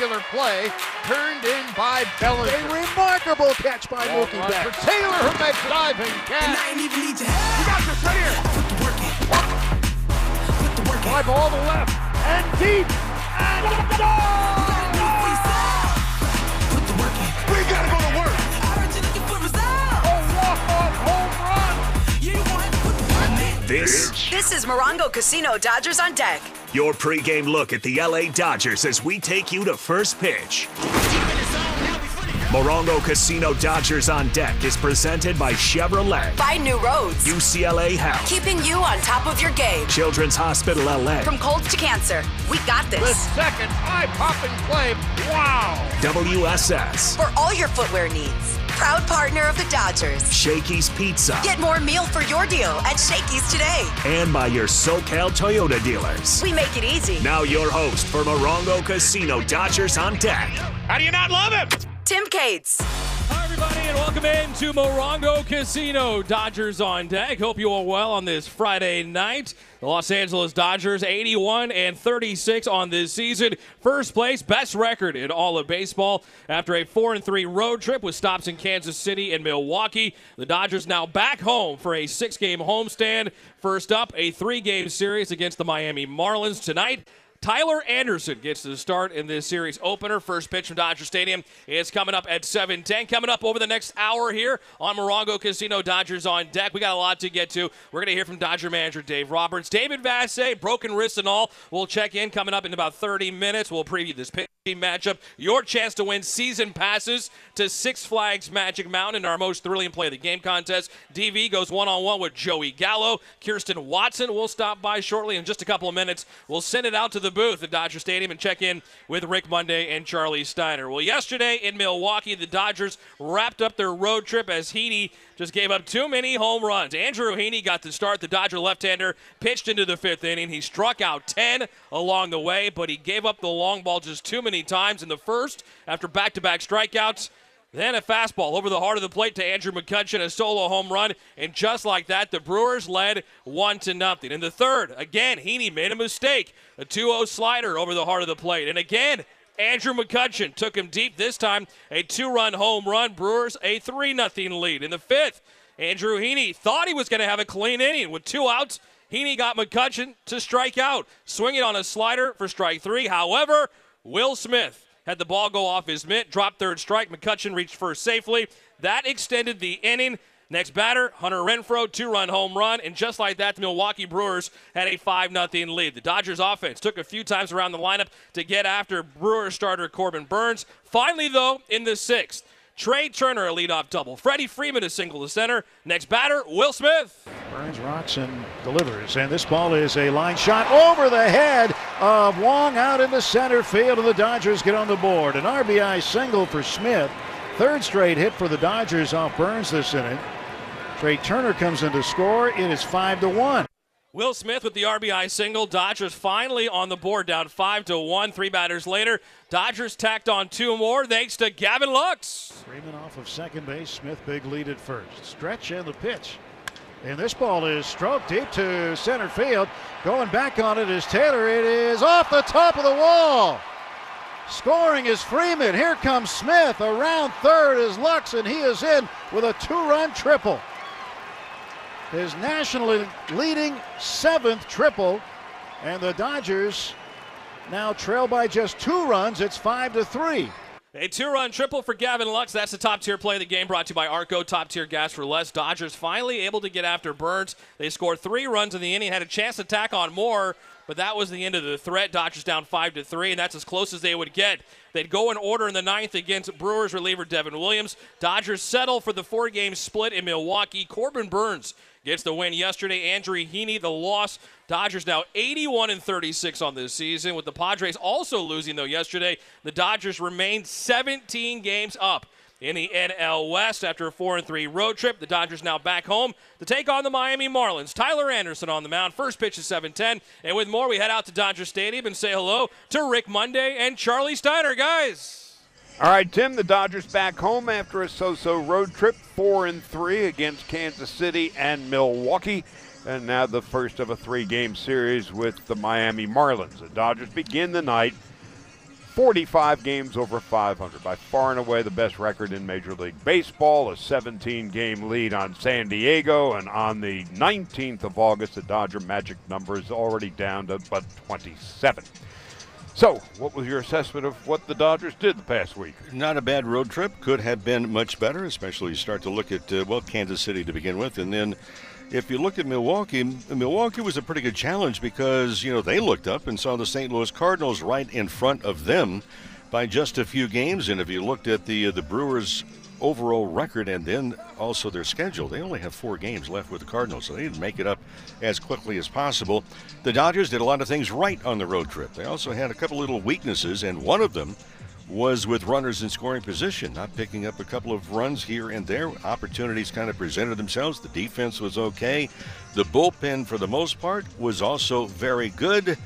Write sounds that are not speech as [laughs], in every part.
A spectacular play turned in by Bellinger. A remarkable catch by Ball Mookie run Betts. for Taylor who makes diving catch. I ain't even need your help. You got this right here. Put the work in. Put the work in. Fly ball to left and deep and goal! This, This is Morongo Casino Dodgers on deck. your pregame look at the LA Dodgers as we take you to first pitch. Morongo Casino Dodgers on deck is presented by Chevrolet, Find new roads. UCLA Health, Keeping you on top of your game. Children's Hospital LA, From colds to cancer, we got this. The second eye-popping play. Wow. WSS, For all your footwear needs. Proud partner of the Dodgers. Shakey's Pizza, Get more meal for your deal at Shakey's today. and by your SoCal Toyota dealers. We make it easy. Now your host for Morongo Casino Dodgers on deck, How do you not love him? Tim Cates. And welcome in to Morongo Casino. Dodgers on deck. Hope you all well on this Friday night. The Los Angeles Dodgers 81 and 36 on this season. First place, best record in all of baseball after a 4 and 3 road trip with stops in Kansas City and Milwaukee. The Dodgers now back home for a six game homestand. First up, a three game series against the Miami Marlins tonight. Tyler Anderson gets the start in this series opener. First pitch from Dodger Stadium is coming up at 7:10. Coming up over the next hour here on Morongo Casino Dodgers on deck. We got a lot to get to. We're going to hear from Dodger manager Dave Roberts, David Vassegh, broken wrist and all. We'll check in coming up in about 30 minutes. We'll preview this pitch matchup. Your chance to win season passes to Six Flags Magic Mountain in our most thrilling play of the game contest. DV goes one on one with Joey Gallo. Kirsten Watson will stop by shortly in just a couple of minutes. We'll send it out to the booth at Dodger Stadium and check in with Rick Monday and Charlie Steiner. Well, yesterday in Milwaukee, the Dodgers wrapped up their road trip as Heaney just gave up too many home runs. Andrew Heaney got to start. The Dodger left-hander pitched into the fifth inning. He struck out 10 along the way, but he gave up the long ball just too many times in the first after back-to-back strikeouts. Then a fastball over the heart of the plate to Andrew McCutchen, a solo home run, and just like that, the Brewers led one to nothing. In the third, again, Heaney made a mistake, a 2-0 slider over the heart of the plate, and again. Andrew McCutchen took him deep this time, a two-run home run. Brewers a 3-0 lead. In the fifth, Andrew Heaney thought he was going to have a clean inning with two outs. Heaney got McCutchen to strike out, swinging on a slider for strike three. However, Will Smith had the ball go off his mitt, dropped third strike. McCutchen reached first safely. That extended the inning. Next batter, Hunter Renfroe, two-run home run, and just like that, the Milwaukee Brewers had a 5-0 lead. The Dodgers offense took a few times around the lineup to get after Brewers starter Corbin Burnes. Finally, though, in the sixth, Trea Turner a leadoff double. Freddie Freeman a single to center. Next batter, Will Smith. Burnes rocks and delivers, and this ball is a line shot over the head of Wong out in the center field, and the Dodgers get on the board. An RBI single for Smith. Third straight hit for the Dodgers off Burnes this inning. Trea Turner comes in to score. It is five to one. Will Smith with the RBI single. Dodgers finally on the board, down five to one. Three batters later, Dodgers tacked on two more thanks to Gavin Lux. Freeman off of second base. Smith big lead at first. Stretch and the pitch. And this ball is stroked deep to center field. Going back on it is Taylor. It is off the top of the wall. Scoring is Freeman. Here comes Smith. Around third is Lux, and he is in with a two run triple. His nationally leading seventh triple. And the Dodgers now trail by just two runs. It's five to three. A two-run triple for Gavin Lux. That's the top-tier play of the game brought to you by Arco. Top-tier gas for less. Dodgers finally able to get after Burnes. They scored three runs in the inning, had a chance to tack on more, but that was the end of the threat. Dodgers down five to three, and that's as close as they would get. They'd go in order in the ninth against Brewers reliever Devin Williams. Dodgers settle for the four-game split in Milwaukee. Corbin Burnes gets the win yesterday. Andrew Heaney the loss. Dodgers now 81 and 36 on this season. With the Padres also losing though yesterday, the Dodgers remain 17 games up in the NL West after a 4 and 3 road trip. The Dodgers now back home to take on the Miami Marlins. Tyler Anderson on the mound. First pitch is 7:10. And with more, we head out to Dodger Stadium and say hello to Rick Monday and Charlie Steiner, guys. All right, Tim, the Dodgers back home after a so-so road trip, 4 and 3 against Kansas City and Milwaukee. And now the first of a three-game series with the Miami Marlins. The Dodgers begin the night 45 games over 500, by far and away the best record in Major League Baseball. A 17 game lead on San Diego, and on the 19th of August, the Dodger magic number is already down to but 27. So, what was your assessment of what the Dodgers did the past week? Not a bad road trip. Could have been much better, especially you start to look at, uh, well, Kansas City to begin with. And then if you look at Milwaukee, Milwaukee was a pretty good challenge because, you know, they looked up and saw the St. Louis Cardinals right in front of them by just a few games. And if you looked at the, uh, the Brewers' overall record and then also their schedule. They only have four games left with the Cardinals, so they didn't make it up as quickly as possible. The Dodgers did a lot of things right on the road trip. They also had a couple little weaknesses, and one of them was with runners in scoring position, not picking up a couple of runs here and there. Opportunities kind of presented themselves. The defense was okay. The bullpen, for the most part, was also very good.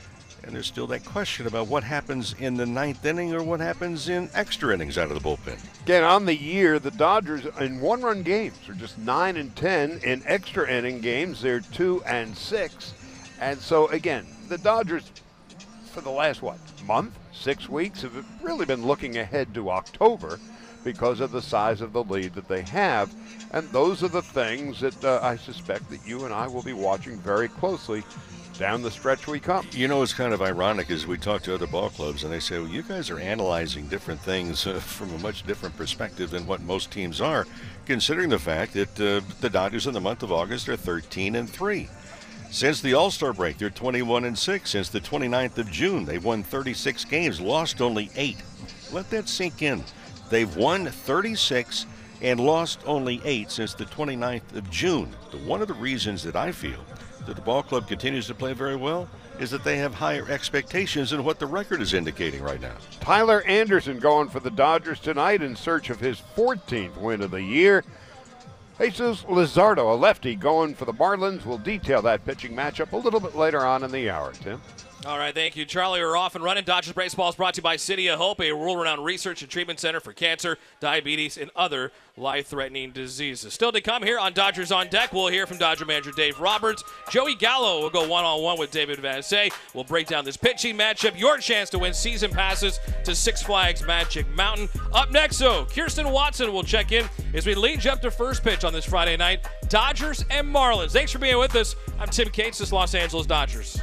And there's still that question about what happens in the ninth inning or what happens in extra innings out of the bullpen. Again, on the year, the Dodgers in one-run games are just nine and ten. In extra inning games, they're two and six. And so again, the Dodgers for the last what month, six weeks have really been looking ahead to October because of the size of the lead that they have. And those are the things that uh, I suspect that you and I will be watching very closely down the stretch we come. You know, it's kind of ironic as we talk to other ball clubs and they say, well, you guys are analyzing different things uh, from a much different perspective than what most teams are, considering the fact that uh, the Dodgers in the month of August are 13 and 3. Since the All Star break, they're 21 and 6. Since the 29th of June, they've won 36 games, lost only eight. Let that sink in. They've won 36 and lost only eight since the 29th of June. The, one of the reasons that I feel that the ball club continues to play very well is that they have higher expectations than what the record is indicating right now. Tyler Anderson going for the Dodgers tonight in search of his 14th win of the year. Jesus Luzardo, a lefty, going for the Marlins. We'll detail that pitching matchup a little bit later on in the hour, Tim. All right, thank you, Charlie. We're off and running. Dodgers Baseball is brought to you by City of Hope, a world-renowned research and treatment center for cancer, diabetes, and other life-threatening diseases. Still to come here on Dodgers on Deck, we'll hear from Dodger manager Dave Roberts. Joey Gallo will go one-on-one with David Vassegh. We'll break down this pitching matchup. Your chance to win season passes to Six Flags Magic Mountain. Up next, though, Kirsten Watson will check in as we lead you up to first pitch on this Friday night. Dodgers and Marlins. Thanks for being with us. I'm Tim Cates, this Los Angeles Dodgers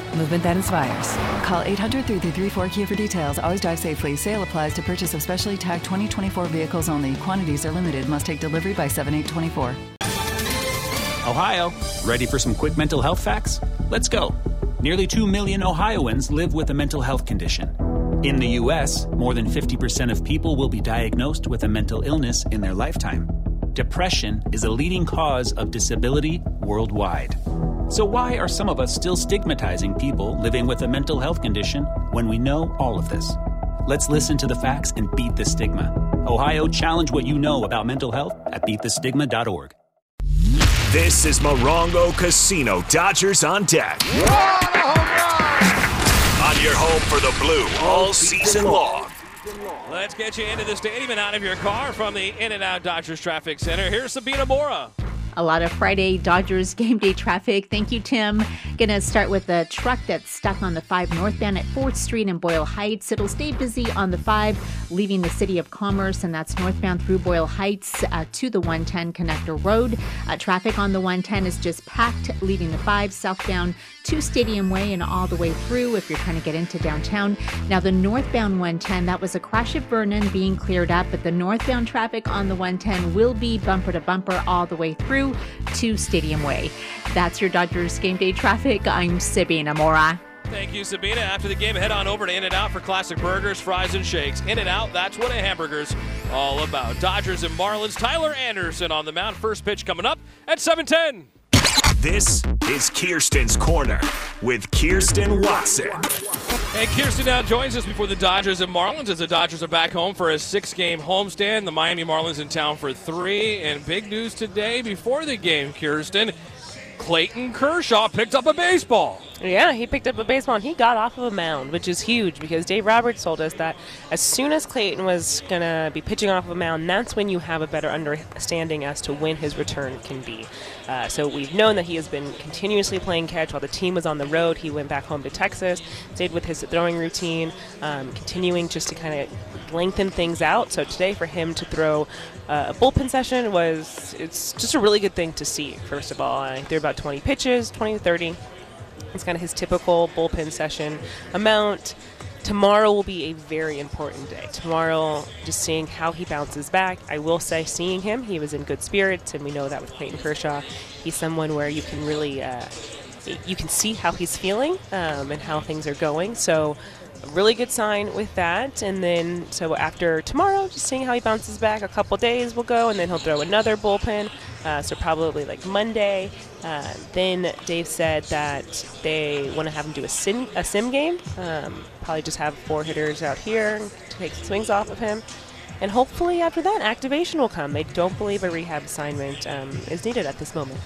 movement that inspires. Call 800 334 Kia for details. Always drive safely. Sale applies to purchase of specially tagged 2024 vehicles only. Quantities are limited. Must take delivery by 7824. Ohio, ready for some quick mental health facts? Let's go. Nearly 2 million Ohioans live with a mental health condition. In the U.S., more than 50% of people will be diagnosed with a mental illness in their lifetime. Depression is a leading cause of disability worldwide. So, why are some of us still stigmatizing people living with a mental health condition when we know all of this? Let's listen to the facts and beat the stigma. Ohio, challenge what you know about mental health at beatthestigma.org. This is Morongo Casino Dodgers on deck. On your home for the blue all season long. Let's get you into the stadium and out of your car from the In and Out Dodgers Traffic Center. Here's Sabina Mora. A lot of Friday Dodgers game day traffic. Thank you, Tim. Gonna start with a truck that's stuck on the 5 northbound at 4th Street in Boyle Heights. It'll stay busy on the 5, leaving the City of Commerce, and that's northbound through Boyle Heights uh, to the 110 Connector Road. Uh, traffic on the 110 is just packed, leaving the 5 southbound to Stadium Way and all the way through if you're trying to get into downtown. Now, the northbound 110, that was a crash at Vernon being cleared up, but the northbound traffic on the 110 will be bumper to bumper all the way through to Stadium Way. That's your Dodgers game day traffic. I'm Sabina Mora. Thank you, Sabina. After the game, head on over to In N Out for classic burgers, fries, and shakes. In N Out, that's what a hamburger's all about. Dodgers and Marlins. Tyler Anderson on the mound. First pitch coming up at 7:10. This is Kirsten's Corner with Kirsten Watson. And Kirsten now joins us before the Dodgers and Marlins as the Dodgers are back home for a six game homestand. The Miami Marlins in town for three. And big news today before the game, Kirsten. Clayton Kershaw picked up a baseball. Yeah, he picked up a baseball and he got off of a mound, which is huge because Dave Roberts told us that as soon as Clayton was going to be pitching off of a mound, that's when you have a better understanding as to when his return can be. Uh, so we've known that he has been continuously playing catch while the team was on the road. He went back home to Texas, stayed with his throwing routine, um, continuing just to kind of lengthen things out. So today for him to throw uh, a bullpen session was it's just a really good thing to see. First of all, I threw about 20 pitches, 20 to 30. It's kind of his typical bullpen session amount. Tomorrow will be a very important day. Tomorrow, just seeing how he bounces back. I will say, seeing him, he was in good spirits, and we know that with Clayton Kershaw, he's someone where you can really, uh, you can see how he's feeling um, and how things are going. So, really good sign with that. And then, so after tomorrow, just seeing how he bounces back, a couple days will go, and then he'll throw another bullpen. Uh, so probably like Monday. Uh, then Dave said that they want to have him do a sim, a sim game. Um, probably just have four hitters out here to take swings off of him. And hopefully after that, activation will come. They don't believe a rehab assignment um, is needed at this moment.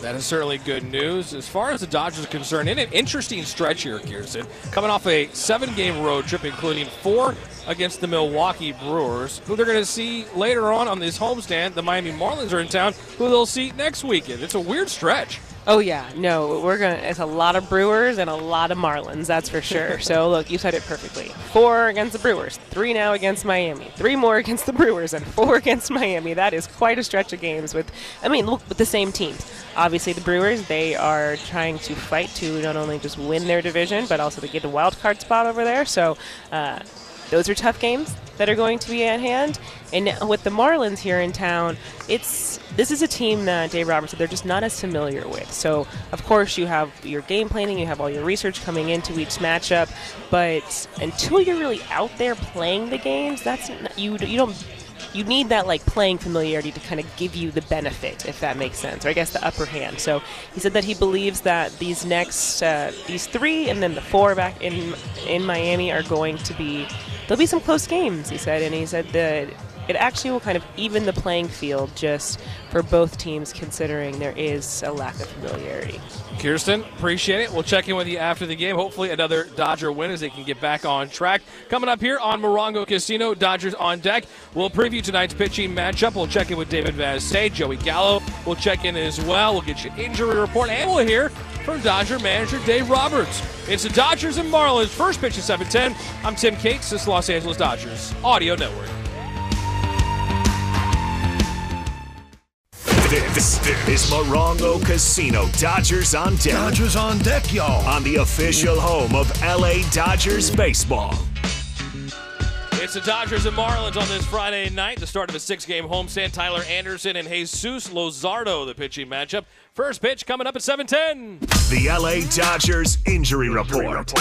That is certainly good news. As far as the Dodgers are concerned, in an interesting stretch here, Kirsten, coming off a seven game road trip, including four against the Milwaukee Brewers, who they're going to see later on on this homestand. The Miami Marlins are in town, who they'll see next weekend. It's a weird stretch. Oh yeah, no, we're gonna. It's a lot of Brewers and a lot of Marlins, that's for sure. so [laughs] look, you said it perfectly. Four against the Brewers, three now against Miami, three more against the Brewers, and four [laughs] against Miami. That is quite a stretch of games with. I mean, look with the same teams. Obviously, the Brewers they are trying to fight to not only just win their division, but also to get a wild card spot over there. So. Uh, those are tough games that are going to be at hand. And with the Marlins here in town, it's this is a team that Dave Roberts said they're just not as familiar with. So of course you have your game planning, you have all your research coming into each matchup, but until you're really out there playing the games, that's you you don't you need that like playing familiarity to kind of give you the benefit, if that makes sense, or I guess the upper hand. So he said that he believes that these next uh, these three and then the four back in in Miami are going to be there'll be some close games. He said, and he said that it actually will kind of even the playing field just for both teams, considering there is a lack of familiarity. Kirsten, appreciate it. We'll check in with you after the game. Hopefully, another Dodger win as they can get back on track. Coming up here on Morongo Casino, Dodgers on deck. We'll preview tonight's pitching matchup. We'll check in with David Vassegh, Joey Gallo. We'll check in as well. We'll get you injury report, and we'll hear from Dodger manager Dave Roberts. It's the Dodgers and Marlins. First pitch at 7:10. I'm Tim Cates. This is Los Angeles Dodgers Audio Network. This is Morongo Casino Dodgers on deck. Dodgers on deck, y'all. On the official home of LA Dodgers baseball. It's the Dodgers and Marlins on this Friday night, the start of a six game homestand. Tyler Anderson and Jesus Luzardo, the pitching matchup. First pitch coming up at 7:10. The LA Dodgers Injury Report.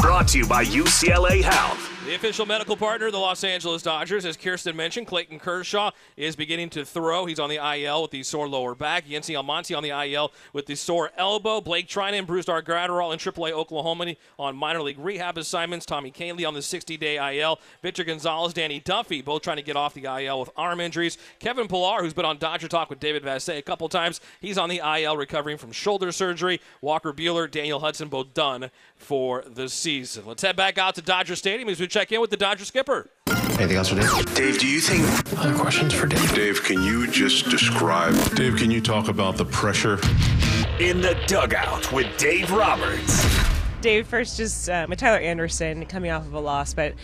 Brought to you by UCLA Health. The official medical partner of the Los Angeles Dodgers, as Kirsten mentioned, Clayton Kershaw is beginning to throw. He's on the IL with the sore lower back. Yency Almonte on the IL with the sore elbow. Blake Treinen, Brusdar Graterol in AAA Oklahoma on minor league rehab assignments. Tommy Kahnle on the 60-day IL. Victor Gonzalez, Danny Duffy, both trying to get off the IL with arm injuries. Kevin Pillar, who's been on Dodger Talk with David Vassegh a couple times, he's on the IL recovering from shoulder surgery. Walker Buehler, Daniel Hudson, both done for the season. Let's head back out to Dodger Stadium as we check in with the Dodger skipper. Anything else for Dave? Dave, do you think Other questions for Dave? Dave, can you just describe Dave, can you talk about the pressure? In the dugout with Dave Roberts. Dave, first just uh, with Tyler Anderson coming off of a loss, but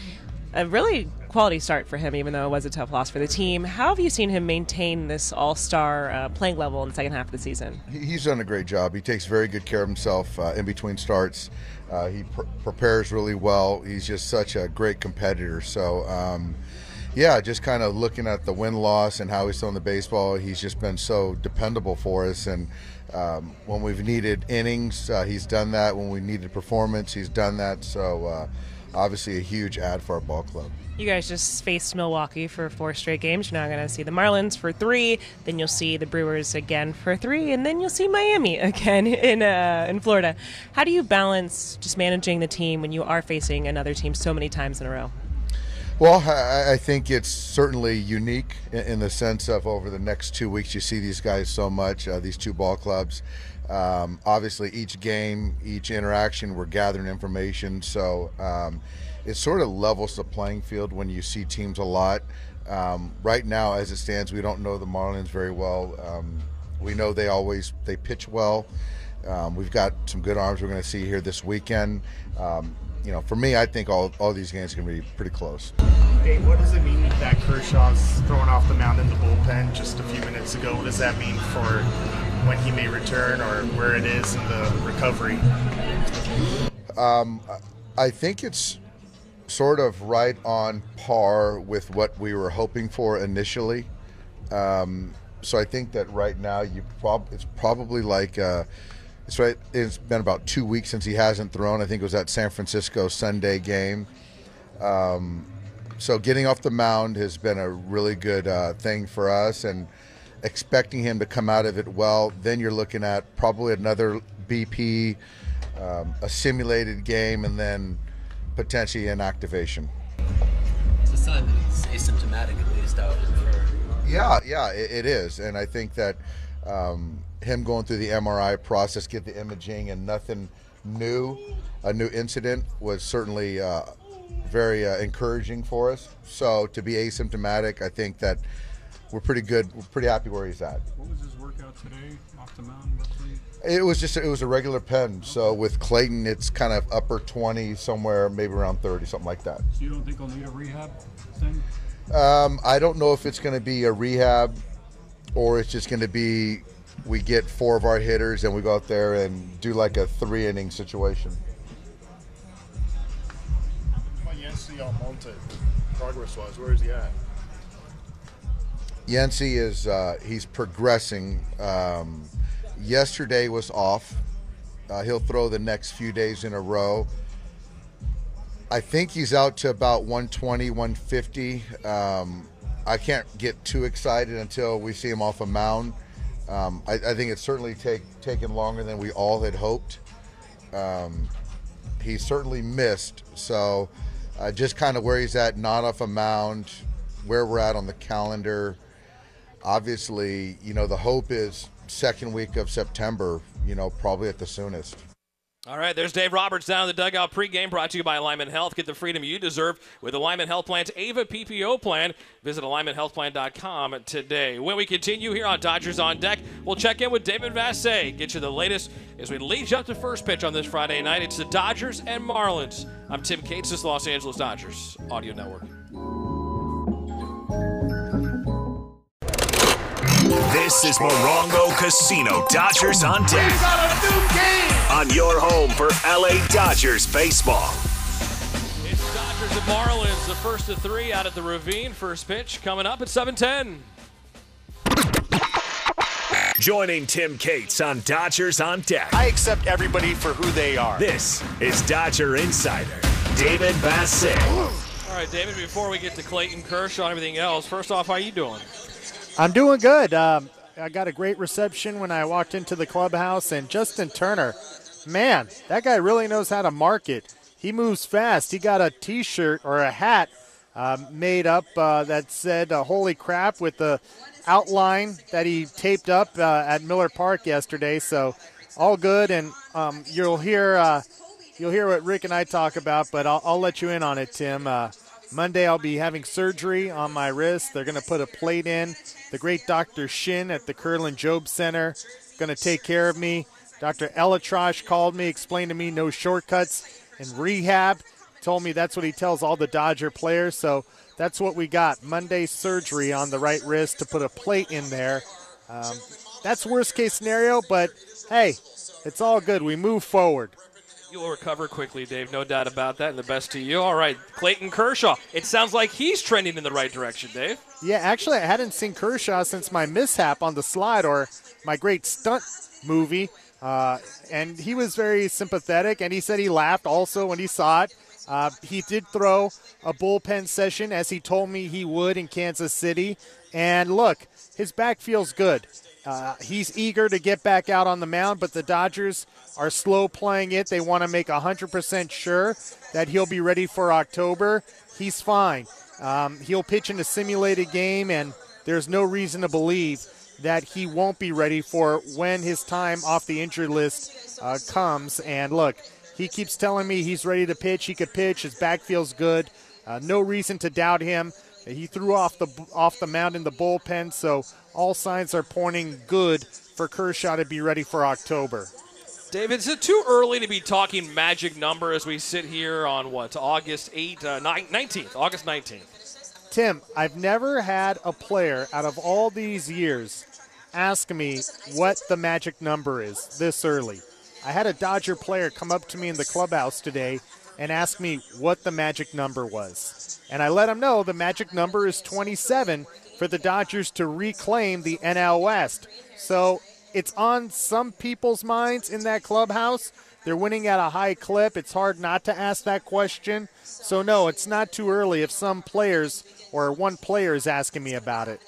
a really quality start for him, even though it was a tough loss for the team. How have you seen him maintain this all star uh, playing level in the second half of the season? He's done a great job. He takes very good care of himself uh, in between starts. Uh, he pr- prepares really well. He's just such a great competitor. So, um, yeah, just kind of looking at the win loss and how he's throwing the baseball, he's just been so dependable for us. And um, when we've needed innings, uh, he's done that. When we needed performance, he's done that. So, uh, obviously, a huge ad for our ball club. You guys just faced Milwaukee for four straight games. You're now going to see the Marlins for three. Then you'll see the Brewers again for three, and then you'll see Miami [laughs] again in uh, in Florida. How do you balance just managing the team when you are facing another team so many times in a row? Well, I, I think it's certainly unique in, in the sense of over the next two weeks, you see these guys so much, uh, these two ball clubs. Um, obviously, each game, each interaction, we're gathering information. So um, it sort of levels the playing field when you see teams a lot. Um, right now, as it stands, we don't know the Marlins very well. Um, we know they always they pitch well. Um, we've got some good arms we're going to see here this weekend. Um, you know, for me, I think all, all these games are going to be pretty close. Dave, what does it mean that Kershaw's throwing off the mound in the bullpen just a few minutes ago? What does that mean for when he may return or where it is in the recovery? Um, I think it's sort of right on par with what we were hoping for initially. Um, so I think that right now you prob it's probably like uh, it's right. It's been about two weeks since he hasn't thrown. I think it was that San Francisco Sunday game. Um, so getting off the mound has been a really good uh, thing for us, and expecting him to come out of it well. Then you're looking at probably another BP, um, a simulated game, and then potentially an activation. It's a sign that he's asymptomatic at least out for Yeah, yeah, it, it is, and I think that um, him going through the MRI process, get the imaging, and nothing new, a new incident was certainly uh, very uh, encouraging for us. So to be asymptomatic, I think that we're pretty good. We're pretty happy where he's at. What was his workout today off the mound roughly? It was just it was a regular pen. So with Clayton, it's kind of upper 20, somewhere maybe around 30, something like that. So you don't think he'll need a rehab thing? Um, I don't know if it's going to be a rehab or it's just going to be we get four of our hitters and we go out there and do like a three inning situation. Yency Almonte, progress wise, where is he at? Yency is uh, he's progressing. Um, yesterday was off. Uh, he'll throw the next few days in a row. I think he's out to about 120, 150. Um, I can't get too excited until we see him off a mound. Um, I, I think it's certainly take, taken longer than we all had hoped. Um, he certainly missed. So uh, just kind of where he's at, not off a mound, where we're at on the calendar. Obviously, you know, the hope is second week of September, you know, probably at the soonest. All right, there's Dave Roberts down in the dugout pregame brought to you by Alignment Health. Get the freedom you deserve with Alignment Health Plan's AVA PPO plan. Visit alignmenthealthplan.com today. When we continue here on Dodgers on Deck, we'll check in with David Vassegh, get you the latest as we lead you up to first pitch on this Friday night. It's the Dodgers and Marlins. I'm Tim Cates, this Los Angeles Dodgers Audio Network. This is Morongo Casino Dodgers on deck. On your home for LA Dodgers baseball. It's Dodgers and Marlins, the first of three out at the Ravine. First pitch coming up at 710. Joining Tim Cates on Dodgers on deck. I accept everybody for who they are. This is Dodger Insider, David Vassegh. All right, David, before we get to Clayton Kershaw and everything else, first off, how you doing? I'm doing good. Um, I got a great reception when I walked into the clubhouse, and Justin Turner, man, that guy really knows how to market. He moves fast. He got a T-shirt or a hat uh, made up uh, that said uh, "Holy crap" with the outline that he taped up uh, at Miller Park yesterday. So all good, and um, you'll hear uh, you'll hear what Rick and I talk about, but I'll, I'll let you in on it, Tim. Monday, I'll be having surgery on my wrist. They're going to put a plate in. The great Dr. Shin at the Kerlan-Jobe Center going to take care of me. Dr. ElAttrache called me, explained to me no shortcuts in rehab. Told me that's what he tells all the Dodger players. So that's what we got. Monday surgery on the right wrist to put a plate in there. Um, that's worst case scenario, but hey, it's all good. We move forward. You'll recover quickly, Dave. No doubt about that. And the best to you. All right, Clayton Kershaw. It sounds like he's trending in the right direction, Dave. Yeah, actually, I hadn't seen Kershaw since my mishap on the slide or my great stunt movie. Uh, and he was very sympathetic, and he said he laughed also when he saw it. Uh, he did throw a bullpen session as he told me he would in Kansas City. And look, his back feels good. Uh, he's eager to get back out on the mound, but the Dodgers are slow playing it. They want to make 100% sure that he'll be ready for October. He's fine. Um, he'll pitch in a simulated game, and there's no reason to believe that he won't be ready for when his time off the injury list uh, comes. And look, he keeps telling me he's ready to pitch. He could pitch. His back feels good. Uh, no reason to doubt him. He threw off the off the mound in the bullpen, so all signs are pointing good for Kershaw to be ready for October. David, is it too early to be talking magic number as we sit here on what August 8, uh, 19th, August 19th? Tim, I've never had a player out of all these years ask me what the magic number is this early. I had a Dodger player come up to me in the clubhouse today and ask me what the magic number was. And I let him know the magic number is 27 for the Dodgers to reclaim the NL West. So it's on some people's minds in that clubhouse. They're winning at a high clip. It's hard not to ask that question. So, no, it's not too early if some players or one player is asking me about it.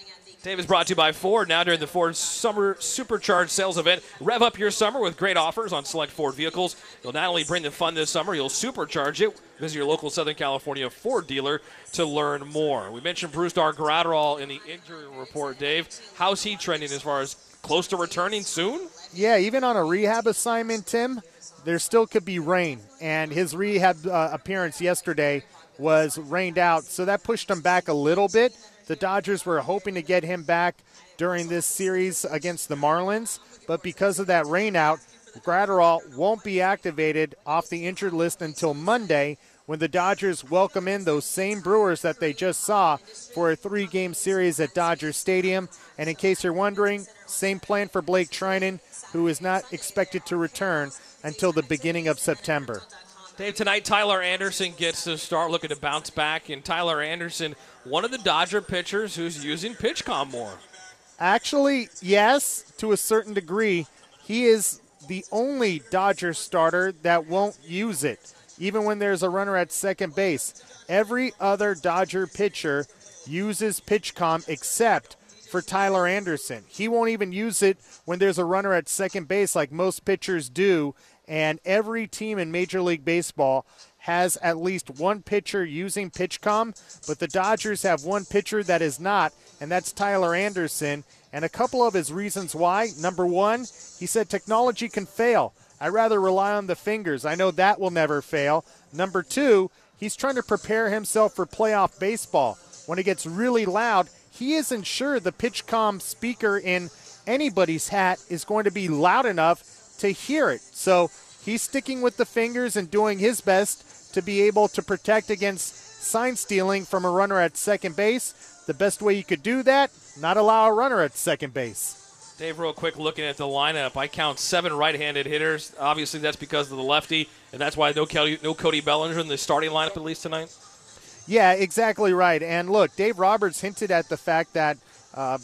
Dave is brought to you by Ford. Now during the Ford Summer Supercharged Sales Event, rev up your summer with great offers on select Ford vehicles. You'll not only bring the fun this summer, you'll supercharge it. Visit your local Southern California Ford dealer to learn more. We mentioned Brusdar Graterol in the injury report, Dave. How's he trending as far as close to returning soon? Yeah, even on a rehab assignment, Tim, there still could be rain. And his rehab uh, appearance yesterday was rained out, so that pushed him back a little bit. The Dodgers were hoping to get him back during this series against the Marlins, but because of that rainout, Graterol won't be activated off the injured list until Monday when the Dodgers welcome in those same Brewers that they just saw for a three game series at Dodger Stadium. And in case you're wondering, same plan for Blake Treinen, who is not expected to return until the beginning of September. Dave, tonight Tyler Anderson gets to start looking to bounce back, and Tyler Anderson, one of the Dodger pitchers who's using PitchCom more. Actually, yes, to a certain degree. He is the only Dodger starter that won't use it, even when there's a runner at second base. Every other Dodger pitcher uses PitchCom except for Tyler Anderson. He won't even use it when there's a runner at second base like most pitchers do. And every team in Major League Baseball has at least one pitcher using PitchCom, but the Dodgers have one pitcher that is not, and that's Tyler Anderson. And a couple of his reasons why. Number one, he said technology can fail. I rather rely on the fingers. I know that will never fail. Number two, he's trying to prepare himself for playoff baseball. When it gets really loud, he isn't sure the PitchCom speaker in anybody's hat is going to be loud enough to hear it. So he's sticking with the fingers and doing his best to be able to protect against sign stealing from a runner at second base. The best way you could do that, not allow a runner at second base. Dave, real quick, looking at the lineup, I count seven right-handed hitters. Obviously, that's because of the lefty, and that's why no Cody, no Cody Bellinger in the starting lineup at least tonight. Yeah, exactly right. And look, Dave Roberts hinted at the fact that uh,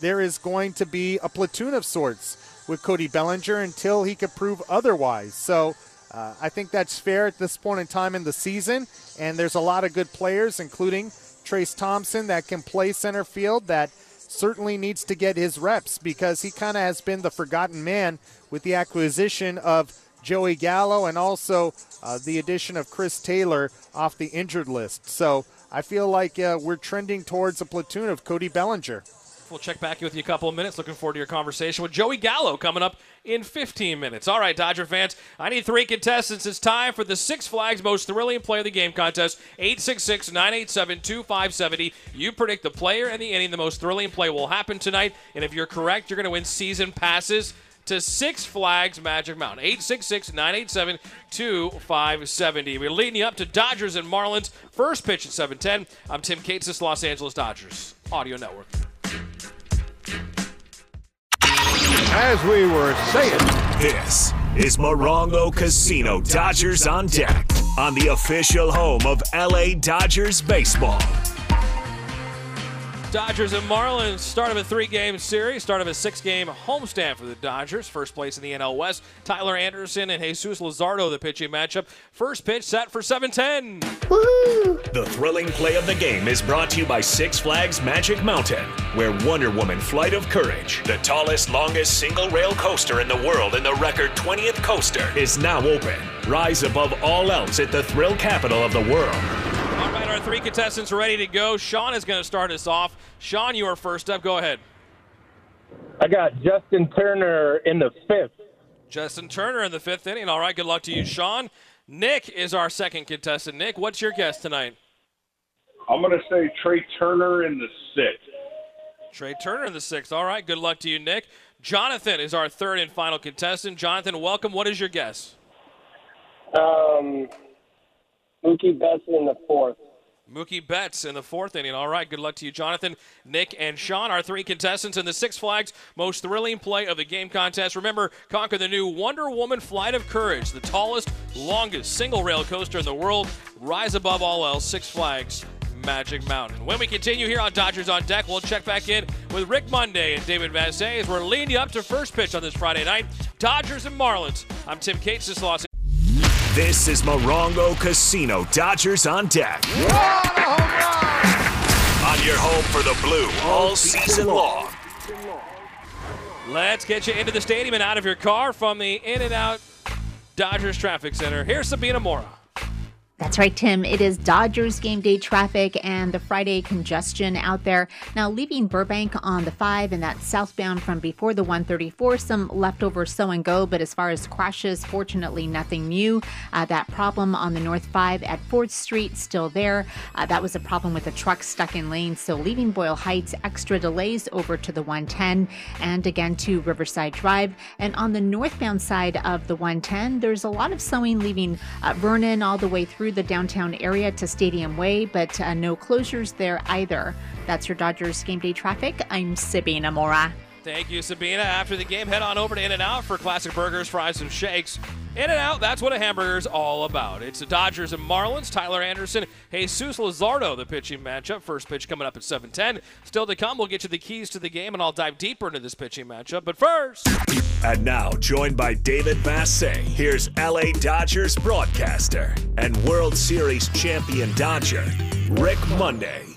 there is going to be a platoon of sorts with Cody Bellinger until he could prove otherwise. So uh, I think that's fair at this point in time in the season. And there's a lot of good players, including Trayce Thompson, that can play center field that certainly needs to get his reps because he kind of has been the forgotten man with the acquisition of Joey Gallo and also uh, the addition of Chris Taylor off the injured list. So I feel like uh, we're trending towards a platoon of Cody Bellinger. We'll check back with you a couple of minutes. Looking forward to your conversation with Joey Gallo coming up in 15 minutes. All right, Dodger fans, I need three contestants. It's time for the Six Flags Most Thrilling Play of the Game contest. 866 987 2570. You predict the player and the inning the most thrilling play will happen tonight. And if you're correct, you're going to win season passes to Six Flags Magic Mountain. 866 987 2570. We're leading you up to Dodgers and Marlins. First pitch at 710. I'm Tim Cates, Los Angeles Dodgers Audio Network. As we were saying, This is Morongo Casino Dodgers on Deck on the official home of LA Dodgers baseball. Dodgers and Marlins start of a three-game series, start of a six-game homestand for the Dodgers. First place in the NL West, Tyler Anderson and Jesus Luzardo, the pitching matchup. First pitch set for 7-10. The thrilling play of the game is brought to you by Six Flags Magic Mountain, where Wonder Woman Flight of Courage, the tallest, longest single rail coaster in the world and the record 20th coaster, is now open. Rise above all else at the thrill capital of the world. All right, our three contestants are ready to go. Sean is going to start us off. Sean, you are first up. Go ahead. I got Justin Turner in the fifth. Justin Turner in the fifth inning. All right, good luck to you, Sean. Nick is our second contestant. Nick, what's your guess tonight? I'm going to say Trea Turner in the sixth. Trea Turner in the sixth. All right, good luck to you, Nick. Jonathan is our third and final contestant. Jonathan, welcome. What is your guess? Um, Mookie Betts in the fourth. Mookie Betts in the fourth inning. All right, good luck to you, Jonathan, Nick, and Sean, our three contestants in the Six Flags most thrilling play of the game contest. Remember, conquer the new Wonder Woman Flight of Courage, the tallest, longest single rail coaster in the world. Rise above all else, Six Flags Magic Mountain. When we continue here on Dodgers on Deck, we'll check back in with Rick Monday and David Vassegh as we're leading you up to first pitch on this Friday night. Dodgers and Marlins. I'm Tim Cates, this is Los This is Morongo Casino Dodgers on Deck. On your home for the blue all season long. Let's get you into the stadium and out of your car from the In and Out Dodgers Traffic Center. Here's Sabina Mora. That's right, Tim. It is Dodgers game day traffic and the Friday congestion out there. Now, leaving Burbank on the 5, and that's southbound from before the 134, some leftover so and go, but as far as crashes, fortunately, nothing new. Uh, that problem on the North 5 at 4th Street, still there. Uh, that was a problem with a truck stuck in lane. So, leaving Boyle Heights, extra delays over to the 110 and again to Riverside Drive. And on the northbound side of the 110, there's a lot of sewing leaving uh, Vernon all the way through the downtown area to Stadium Way, but uh, no closures there either. That's your Dodgers game day traffic. I'm Sabina Mora. Thank you, Sabina. After the game, head on over to In N Out for classic burgers, fries, and shakes. In and Out, that's what a hamburger's all about. It's the Dodgers and Marlins. Tyler Anderson, Jesus Luzardo, the pitching matchup. First pitch coming up at 7:10. Still to come, we'll get you the keys to the game, and I'll dive deeper into this pitching matchup. But first, And now, joined by David Vassegh, here's LA Dodgers broadcaster and World Series champion Dodger, Rick Monday.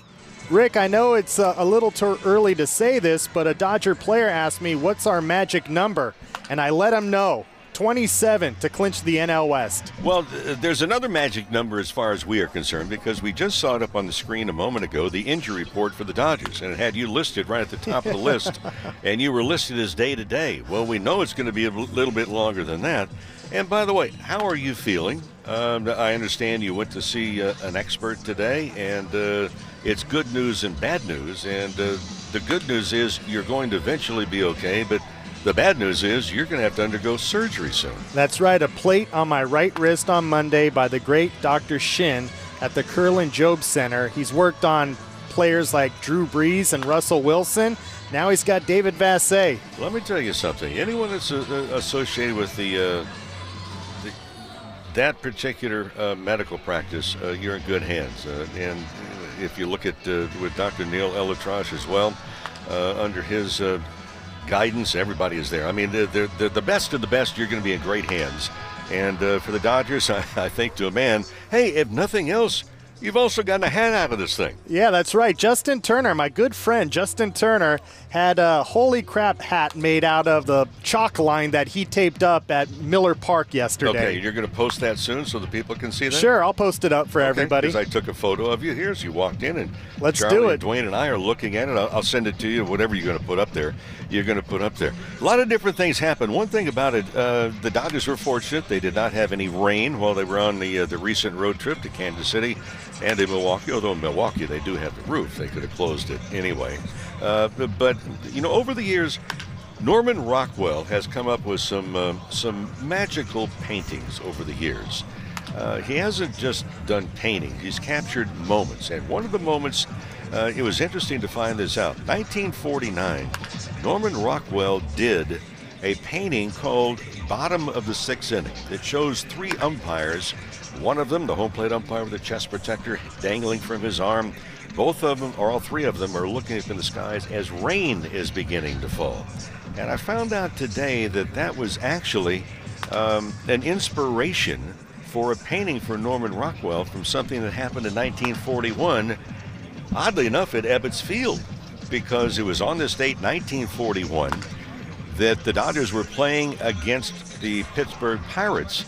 Rick, I know it's uh, a little too early to say this, but a Dodger player asked me, What's our magic number? And I let him know 27 to clinch the NL West. Well, there's another magic number as far as we are concerned because we just saw it up on the screen a moment ago the injury report for the Dodgers, and it had you listed right at the top of the list, [laughs] and you were listed as day to day. Well, we know it's going to be a little bit longer than that. And by the way, how are you feeling? Um, I understand you went to see uh, an expert today, and uh, it's good news and bad news. And uh, the good news is you're going to eventually be okay, but the bad news is you're going to have to undergo surgery soon. That's right, a plate on my right wrist on Monday by the great Dr. Shin at the Kerlan-Jobe Center. He's worked on players like Drew Brees and Russell Wilson. Now he's got David Vassegh. Let me tell you something. Anyone that's uh, uh, associated with the, uh, the that particular uh, medical practice, uh, you're in good hands. Uh, and if you look at uh, with Dr. Neal ElAttrache as well, uh, under his uh, guidance, everybody is there. I mean, they're, they're, they're the best of the best. You're going to be in great hands. And for the Dodgers, [laughs] I, I think to a man, hey, if nothing else, You've also gotten a hat out of this thing. Yeah, that's right. Justin Turner, my good friend Justin Turner, had a holy crap hat made out of the chalk line that he taped up at Miller Park yesterday. Okay, you're going to post that soon so the people can see that? Sure, I'll post it up for everybody. Because I took a photo of you here as you walked in, and Let's Charlie do it. Dwayne and I are looking at it. I'll, I'll send it to you. Whatever you're going to put up there, you're going to put up there. A lot of different things happen. One thing about it, uh, the Dodgers were fortunate; they did not have any rain while they were on the uh, the recent road trip to Kansas City and in Milwaukee. Although in Milwaukee they do have the roof, they could have closed it anyway. Uh, but you know, over the years. Norman Rockwell has come up with some uh, some magical paintings over the years. Uh, he hasn't just done painting; he's captured moments. And one of the moments, uh, it was interesting to find this out. 1949, Norman Rockwell did a painting called "Bottom of the Sixth Inning." It shows three umpires. One of them, the home plate umpire with a chest protector dangling from his arm. Both of them, or all three of them, are looking up in the skies as rain is beginning to fall. And I found out today that that was actually um, an inspiration for a painting for Norman Rockwell from something that happened in 1941, oddly enough, at Ebbets Field, because it was on this date, 1941, that the Dodgers were playing against the Pittsburgh Pirates.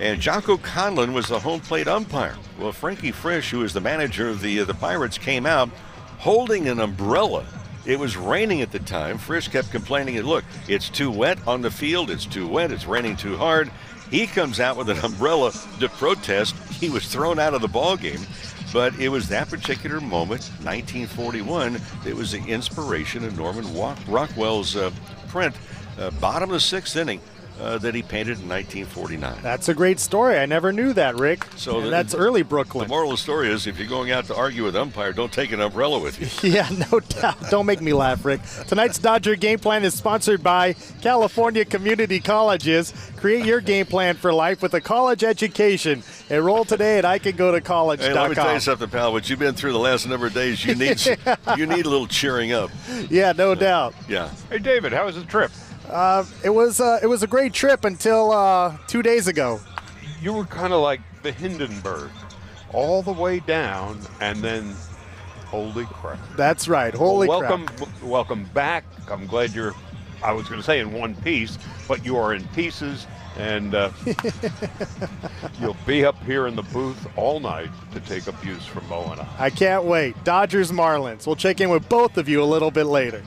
And Jocko Conlan was the home plate umpire. Well, Frankie Frisch, who was the manager of the, uh, the Pirates, came out holding an umbrella. It was raining at the time. Frisch kept complaining, look, it's too wet on the field, it's too wet, it's raining too hard. He comes out with an umbrella to protest. He was thrown out of the ball game. But it was that particular moment, 1941, that was the inspiration of Norman Rockwell's uh, uh, bottom of the sixth inning, uh, that he painted in 1949. That's a great story. I never knew that, Rick. So And the- that's early Brooklyn. The moral of the story is if you're going out to argue with umpire, don't take an umbrella with you. [laughs] Yeah, no doubt. Don't make me laugh, Rick. Tonight's Dodger game plan is sponsored by California Community Colleges. Create your game plan for life with a college education. Enroll today at iCanGoToCollege.com. Hey, let me tell you something, pal. What you've been through the last number of days, you need [laughs] you need a little cheering up. Yeah, no doubt. Yeah. Hey, David, how was the trip? Uh, it was uh, it was a great trip until uh, two days ago. You were kind of like the Hindenburg, all the way down, and then, holy crap! That's right. Holy well, crap. welcome, welcome back. I'm glad you're. I was going to say in one piece, but you are in pieces, and uh, [laughs] you'll be up here in the booth all night to take abuse from Mo and I. I can't wait. Dodgers Marlins. We'll check in with both of you a little bit later.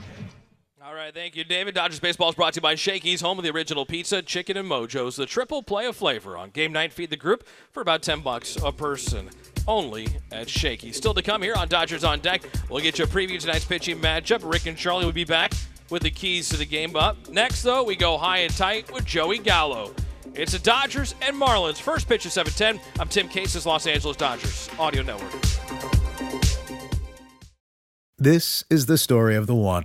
Right, thank you, David. Dodgers baseball is brought to you by Shakey's, home of the original pizza, chicken, and mojos. The triple play of flavor on game night. Feed the group for about ten bucks a person. Only at Shakey's. Still to come here on Dodgers on Deck. We'll get you a preview tonight's pitching matchup. Rick and Charlie will be back with the keys to the game. Up next, though, we go high and tight with Joey Gallo. It's the Dodgers and Marlins. First pitch at 7:10. I'm Tim Cates, Los Angeles Dodgers Audio Network. This is the story of the one.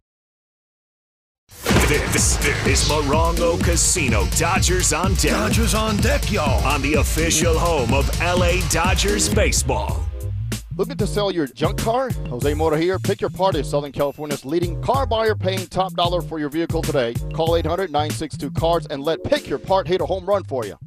This, is Morongo Casino Dodgers on deck. Dodgers on deck, y'all. On the official home of LA Dodgers baseball. Looking to sell your junk car? Jose Mota here. Pick your part is Southern California's leading car buyer paying top dollar for your vehicle today. Call 800 962 CARS and let Pick Your Part hit a home run for you.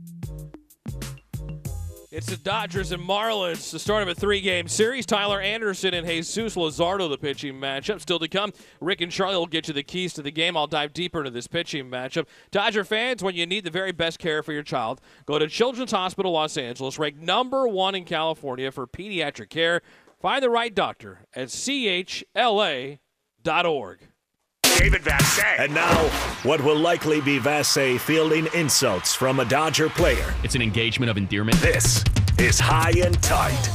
It's the Dodgers and Marlins, the start of a three-game series. Tyler Anderson and Jesus Luzardo, the pitching matchup. Still to come, Rick and Charlie will get you the keys to the game. I'll dive deeper into this pitching matchup. Dodger fans, when you need the very best care for your child, go to Children's Hospital Los Angeles, ranked number one in California for pediatric care. Find the right doctor at chla.org. David Vassegh. And now, what will likely be Vassegh fielding insults from a Dodger player. It's an engagement of endearment. This is High and Tight.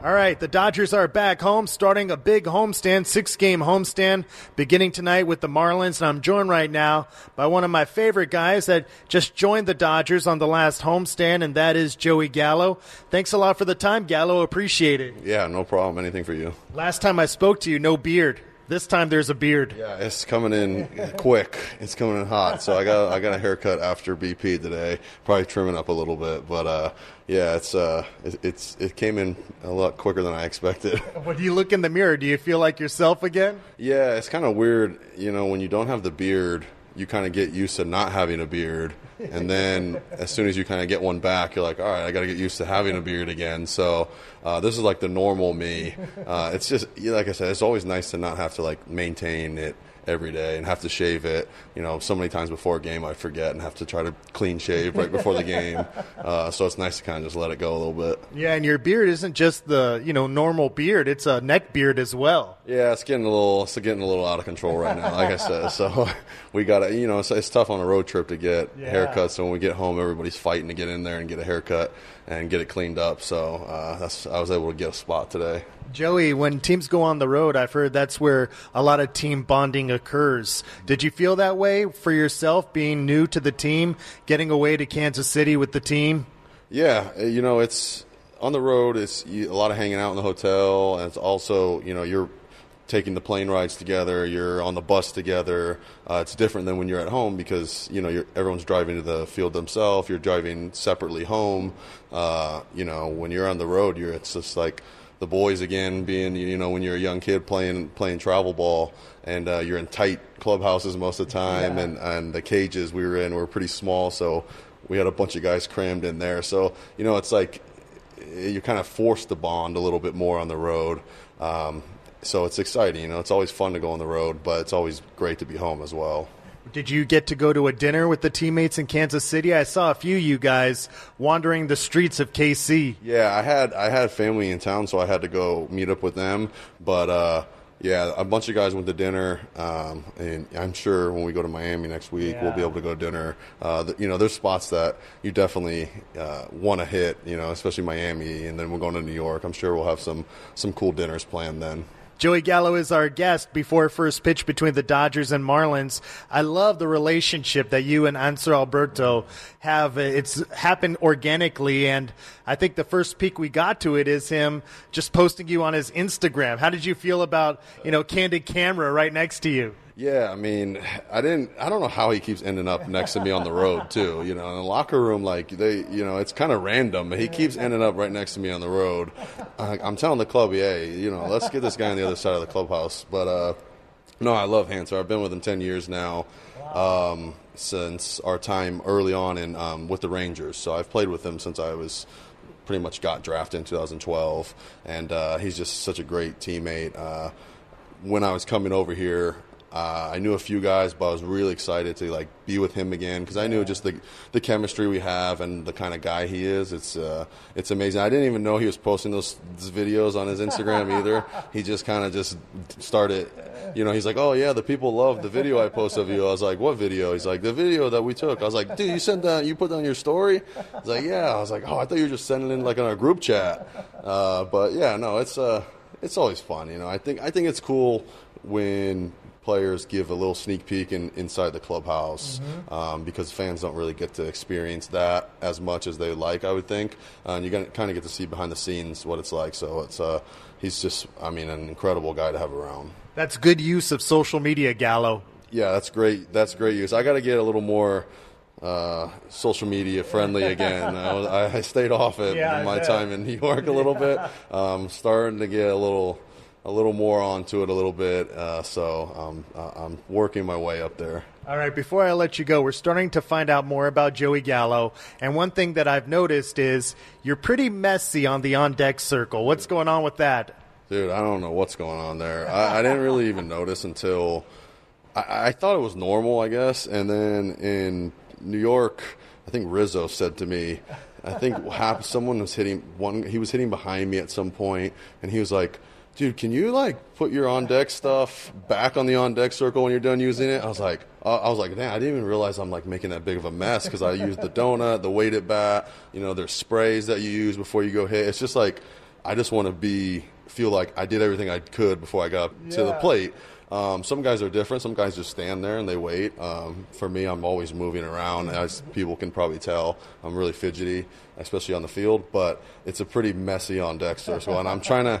All All right, the Dodgers are back home, starting a big homestand, six game homestand, beginning tonight with the Marlins. And I'm joined right now by one of my favorite guys that just joined the Dodgers on the last homestand, and that is Joey Gallo. Thanks a lot for the time, Gallo. Appreciate it. Yeah, no problem. Anything for you. Last time I spoke to you, no beard. This time there's a beard. Yeah, it's coming in quick. It's coming in hot. So I got I got a haircut after BP today. Probably trimming up a little bit, but uh, yeah, it's uh, it, it's it came in a lot quicker than I expected. [laughs] When you look in the mirror, do you feel like yourself again? Yeah, it's kind of weird. You know, when you don't have the beard, you kind of get used to not having a beard. And then as soon as you kind of get one back, you're like, all right, I got to get used to having a beard again. So uh, this is like the normal me. Uh, it's just, like I said, it's always nice to not have to like maintain it every day and have to shave it. You know, so many times before a game I forget and have to try to clean shave right before the game. Uh, so it's nice to kind of just let it go a little bit. Yeah, and your beard isn't just the you know normal beard; it's a neck beard as well. Yeah, it's getting a little, it's getting a little out of control right now. Like I said, so [laughs] we got to, you know, it's, it's tough on a road trip to get Yeah. haircuts. So when we get home, everybody's fighting to get in there and get a haircut and get it cleaned up. So uh, that's, I was able to get a spot today. Joey, when teams go on the road, I've heard that's where a lot of team bonding occurs. Did you feel that way for yourself, being new to the team, getting away to Kansas City with the team? Yeah, uh, you know, it's on the road. It's a lot of hanging out in the hotel, and it's also you know you're taking the plane rides together. You're on the bus together. Uh, it's different than when you're at home because you know you're, everyone's driving to the field themselves. You're driving separately home. Uh, you know, when you're on the road, you're it's just like the boys again being you know when you're a young kid playing playing travel ball and uh, you're in tight clubhouses most of the time Yeah. and and the cages we were in were pretty small so we had a bunch of guys crammed in there so you know it's like you're kind of forced to bond a little bit more on the road um, so it's exciting you know it's always fun to go on the road but it's always great to be home as well Did you get to go to a dinner with the teammates in Kansas City? I saw a few of you guys wandering the streets of KC. Yeah, I had I had family in town, so I had to go meet up with them. But uh, yeah, a bunch of guys went to dinner, um, and I'm sure when we go to Miami next week, we'll be able to go to dinner. Uh, th- you know, there's spots that you definitely uh, want to hit. You know, especially Miami, and then we're going to New York. I'm sure we'll have some some cool dinners planned then. Joey Gallo is our guest before first pitch between the Dodgers and Marlins. I love the relationship that you and Hanser Alberto have. It's happened organically, and I think the first peek we got to it is him just posting you on his Instagram. How did you feel about you know candid camera right next to you? Yeah, I mean, I didn't. I don't know how he keeps ending up next to me on the road too. You know, in the locker room, like they, you know, it's kind of random. But he keeps ending up right next to me on the road. I, I'm telling the club, hey, you know, let's get this guy on the other side of the clubhouse. But uh, no, I love Hanser. I've been with him ten years now, um, since our time early on in um, with the Rangers. So I've played with him since I was pretty much got drafted in 2012, and uh, he's just such a great teammate. Uh, when I was coming over here, uh, I knew a few guys, but I was really excited to like be with him again because I knew just the the chemistry we have and the kind of guy he is. It's uh, it's amazing. I didn't even know he was posting those, those videos on his Instagram either. [laughs] He just kind of just started. You know, he's like, "Oh yeah, the people love the video I post of you." I was like, "What video?" He's like, "The video that we took." I was like, "Dude, you sent that? You put on your story?" He's like, "Yeah." I was like, "Oh, I thought you were just sending it like in our group chat." Uh, but yeah, no, it's uh, it's always fun. You know, I think I think it's cool when players give a little sneak peek in, inside the clubhouse um, because fans don't really get to experience that as much as they like. I would think, uh, and you kind of get to see behind the scenes what it's like. So it's uh, he's just, I mean, an incredible guy to have around. That's good use of social media, Gallo. Yeah, that's great. That's great use. I got to get a little more uh, social media friendly again. [laughs] I, was, I, stayed off it Yeah, my time in New York a little bit. [laughs] Um, starting to get a little, a little more onto it a little bit. Uh, so um, uh, I'm working my way up there. All right, before I let you go, we're starting to find out more about Joey Gallo. And one thing that I've noticed is you're pretty messy on the on deck circle. What's going on with that? Dude, I don't know what's going on there. I, I didn't really even notice until I, I thought it was normal, I guess. And then in New York, I think Rizzo said to me, I think someone was hitting one. He was hitting behind me at some point, and he was like, "Dude, can you like put your on deck stuff back on the on deck circle when you're done using it?" I was like, uh, I was like, "Damn, I didn't even realize I'm like making that big of a mess because I used the donut, the weighted bat. You know, there's sprays that you use before you go hit. It's just like." I just want to be feel like I did everything I could before I got to the plate. Um, some guys are different. Some guys just stand there and they wait. Um, for me, I'm always moving around, as people can probably tell. I'm really fidgety, especially on the field. But it's a pretty messy on deck So, and I'm trying to,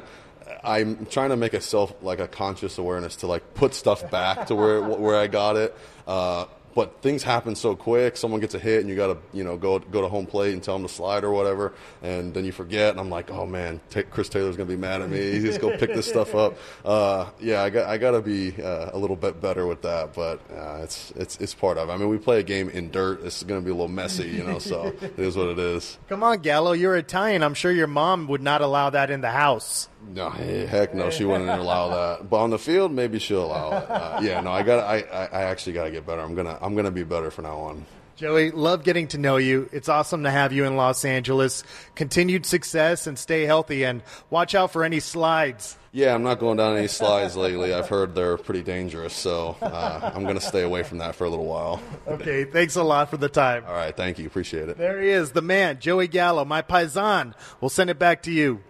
I'm trying to make a self like a conscious awareness to like put stuff back to where [laughs] where I got it. Uh, but things happen so quick. Someone gets a hit, and you got to, you know, go go to home plate and tell them to slide or whatever, and then you forget. And I'm like, oh man, Ta Chris Taylor's gonna be mad at me. He's just go pick this [laughs] stuff up. Uh, yeah, I got I got to be uh, a little bit better with that, but uh, it's it's it's part of. it. I mean, we play a game in dirt. It's gonna be a little messy, you know. So it is what it is. Come on, Gallo, you're Italian. I'm sure your mom would not allow that in the house. No, [laughs] heck no, she wouldn't allow that. But on the field, maybe she'll allow it. Uh, yeah, no, I got I, I actually got to get better. I'm gonna I'm gonna be better from now on. Joey, love getting to know you. It's awesome to have you in Los Angeles. Continued success and stay healthy and watch out for any slides. Yeah, I'm not going down any slides lately. I've heard they're pretty dangerous, so uh, I'm going to stay away from that for a little while. Okay, thanks a lot for the time. All right, thank you. Appreciate it. There he is, the man, Joey Gallo, my paisan. We'll send it back to you.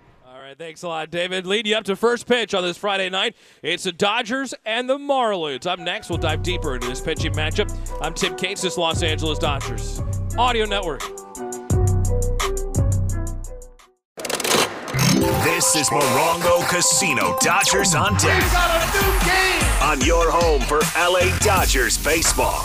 All right, thanks a lot, David. Lead you up to first pitch on this Friday night. It's the Dodgers and the Marlins. Up next, we'll dive deeper into this pitching matchup. I'm Tim Cates, this Los Angeles Dodgers Audio Network. This is Morongo Casino Dodgers on deck. On your home for LA Dodgers baseball.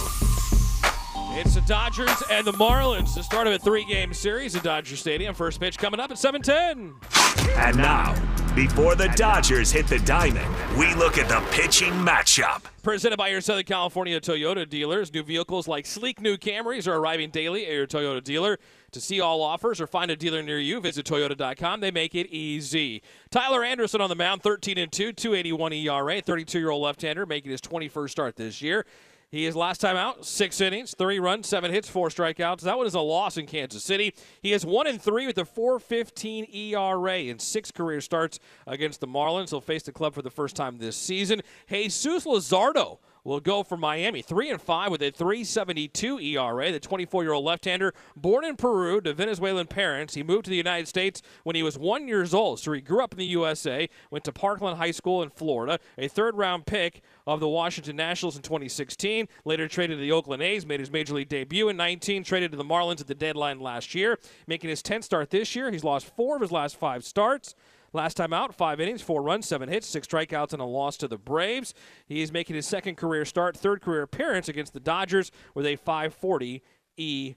It's the Dodgers and the Marlins. The start of a three-game series at Dodger Stadium. First pitch coming up at 7:10. And now, before the Dodgers hit the diamond, we look at the pitching matchup. Presented by your Southern California Toyota dealers. New vehicles like sleek new Camrys are arriving daily at your Toyota dealer. To see all offers or find a dealer near you, visit Toyota.com. They make it easy. Tyler Anderson on the mound, 13 and 2, 281 ERA, 32 year old left hander, making his 21st start this year. He is last time out, six innings, three runs, seven hits, four strikeouts. That one is a loss in Kansas City. He has one and three with a 4.15 ERA in six career starts against the Marlins. He'll face the club for the first time this season. Jesus Luzardo will go for Miami, three and five with a 3.72 ERA. The 24-year-old left-hander, born in Peru to Venezuelan parents, he moved to the United States when he was one years old. So he grew up in the USA, went to Parkland High School in Florida, a third-round pick of the Washington Nationals in 2016. Later traded to the Oakland A's, made his major league debut in 19, traded to the Marlins at the deadline last year, making his 10th start this year. He's lost four of his last five starts. Last time out, five innings, four runs, seven hits, six strikeouts, and a loss to the Braves. He is making his second career start, third career appearance against the Dodgers with a 540 ERA.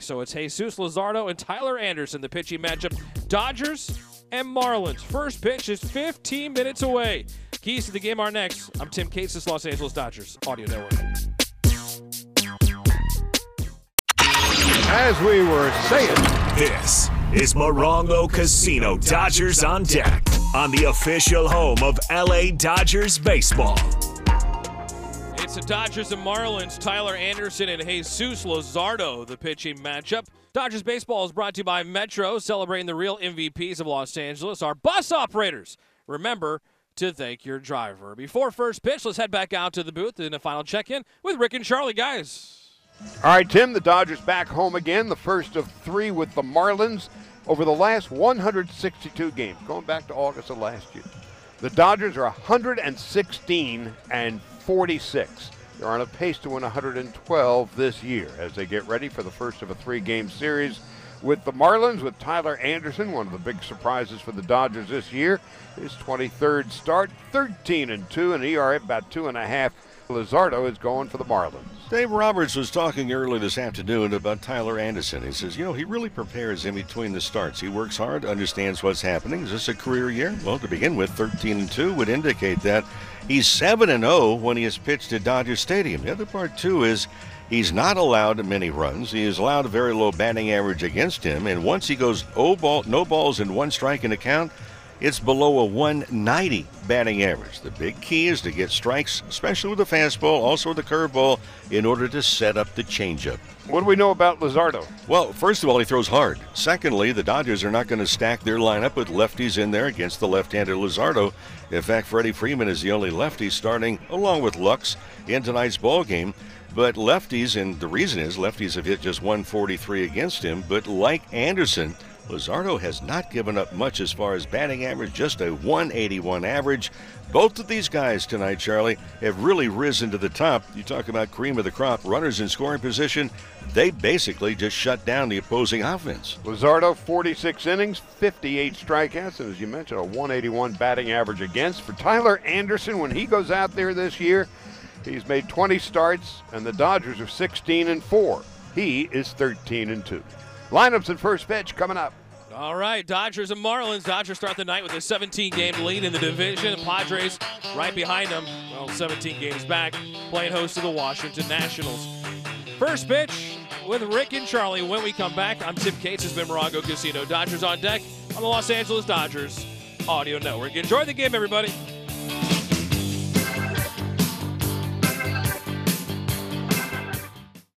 So it's Jesus Luzardo and Tyler Anderson, the pitching matchup. Dodgers and Marlins. First pitch is 15 minutes away. Keys to the game are next. I'm Tim this Los Angeles Dodgers Audio Network. As we were saying, This is Morongo Casino Dodgers on deck on the official home of LA Dodgers baseball. It's the Dodgers and Marlins. Tyler Anderson and Jesus Luzardo, the pitching matchup. Dodgers baseball is brought to you by Metro, celebrating the real MVPs of Los Angeles, our bus operators. Remember to thank your driver. Before first pitch, let's head back out to the booth in a final check-in with Rick and Charlie, guys. All right, Tim, the Dodgers back home again, the first of three with the Marlins over the last 162 games, going back to August of last year. The Dodgers are 116 and 46. They're on a pace to win 112 this year as they get ready for the first of a three game series with the Marlins, with Tyler Anderson, one of the big surprises for the Dodgers this year. His 23rd start, 13 and 2, and ERA about two and a half. Luzardo is going for the Marlins. Dave Roberts was talking early this afternoon about Tyler Anderson. He says, you know, he really prepares in between the starts. He works hard, understands what's happening. Is this a career year? Well, to begin with, 13 and 2 would indicate that. He's 7 and 0 when he has pitched at Dodger Stadium. The other part, too, is he's not allowed many runs. He is allowed a very low batting average against him. And once he goes ball, no balls and one strike in the count, it's below a 190 batting average. The big key is to get strikes, especially with the fastball, also with the curveball, in order to set up the changeup. What do we know about Luzardo? Well, first of all, he throws hard. Secondly, the Dodgers are not going to stack their lineup with lefties in there against the left-handed Luzardo. In fact, Freddie Freeman is the only lefty starting, along with Lux, in tonight's ballgame. But lefties, and the reason is lefties have hit just 143 against him. But like Anderson, Luzardo has not given up much as far as batting average, just a 181 average. Both of these guys tonight, Charlie, have really risen to the top. You talk about cream of the crop, runners in scoring position. They basically just shut down the opposing offense. Luzardo, 46 innings, 58 strikeouts, and as you mentioned, a 181 batting average against. For Tyler Anderson, when he goes out there this year, he's made 20 starts, and the Dodgers are 16 and 4. He is 13 and 2. Lineups and first pitch coming up. All right, Dodgers and Marlins. Dodgers start the night with a 17-game lead in the division. Padres right behind them. Well, 17 games back, playing host to the Washington Nationals. First pitch with Rick and Charlie. When we come back, I'm Tim Cates. Has been Morongo Casino. Dodgers on deck on the Los Angeles Dodgers Audio Network. Enjoy the game, everybody.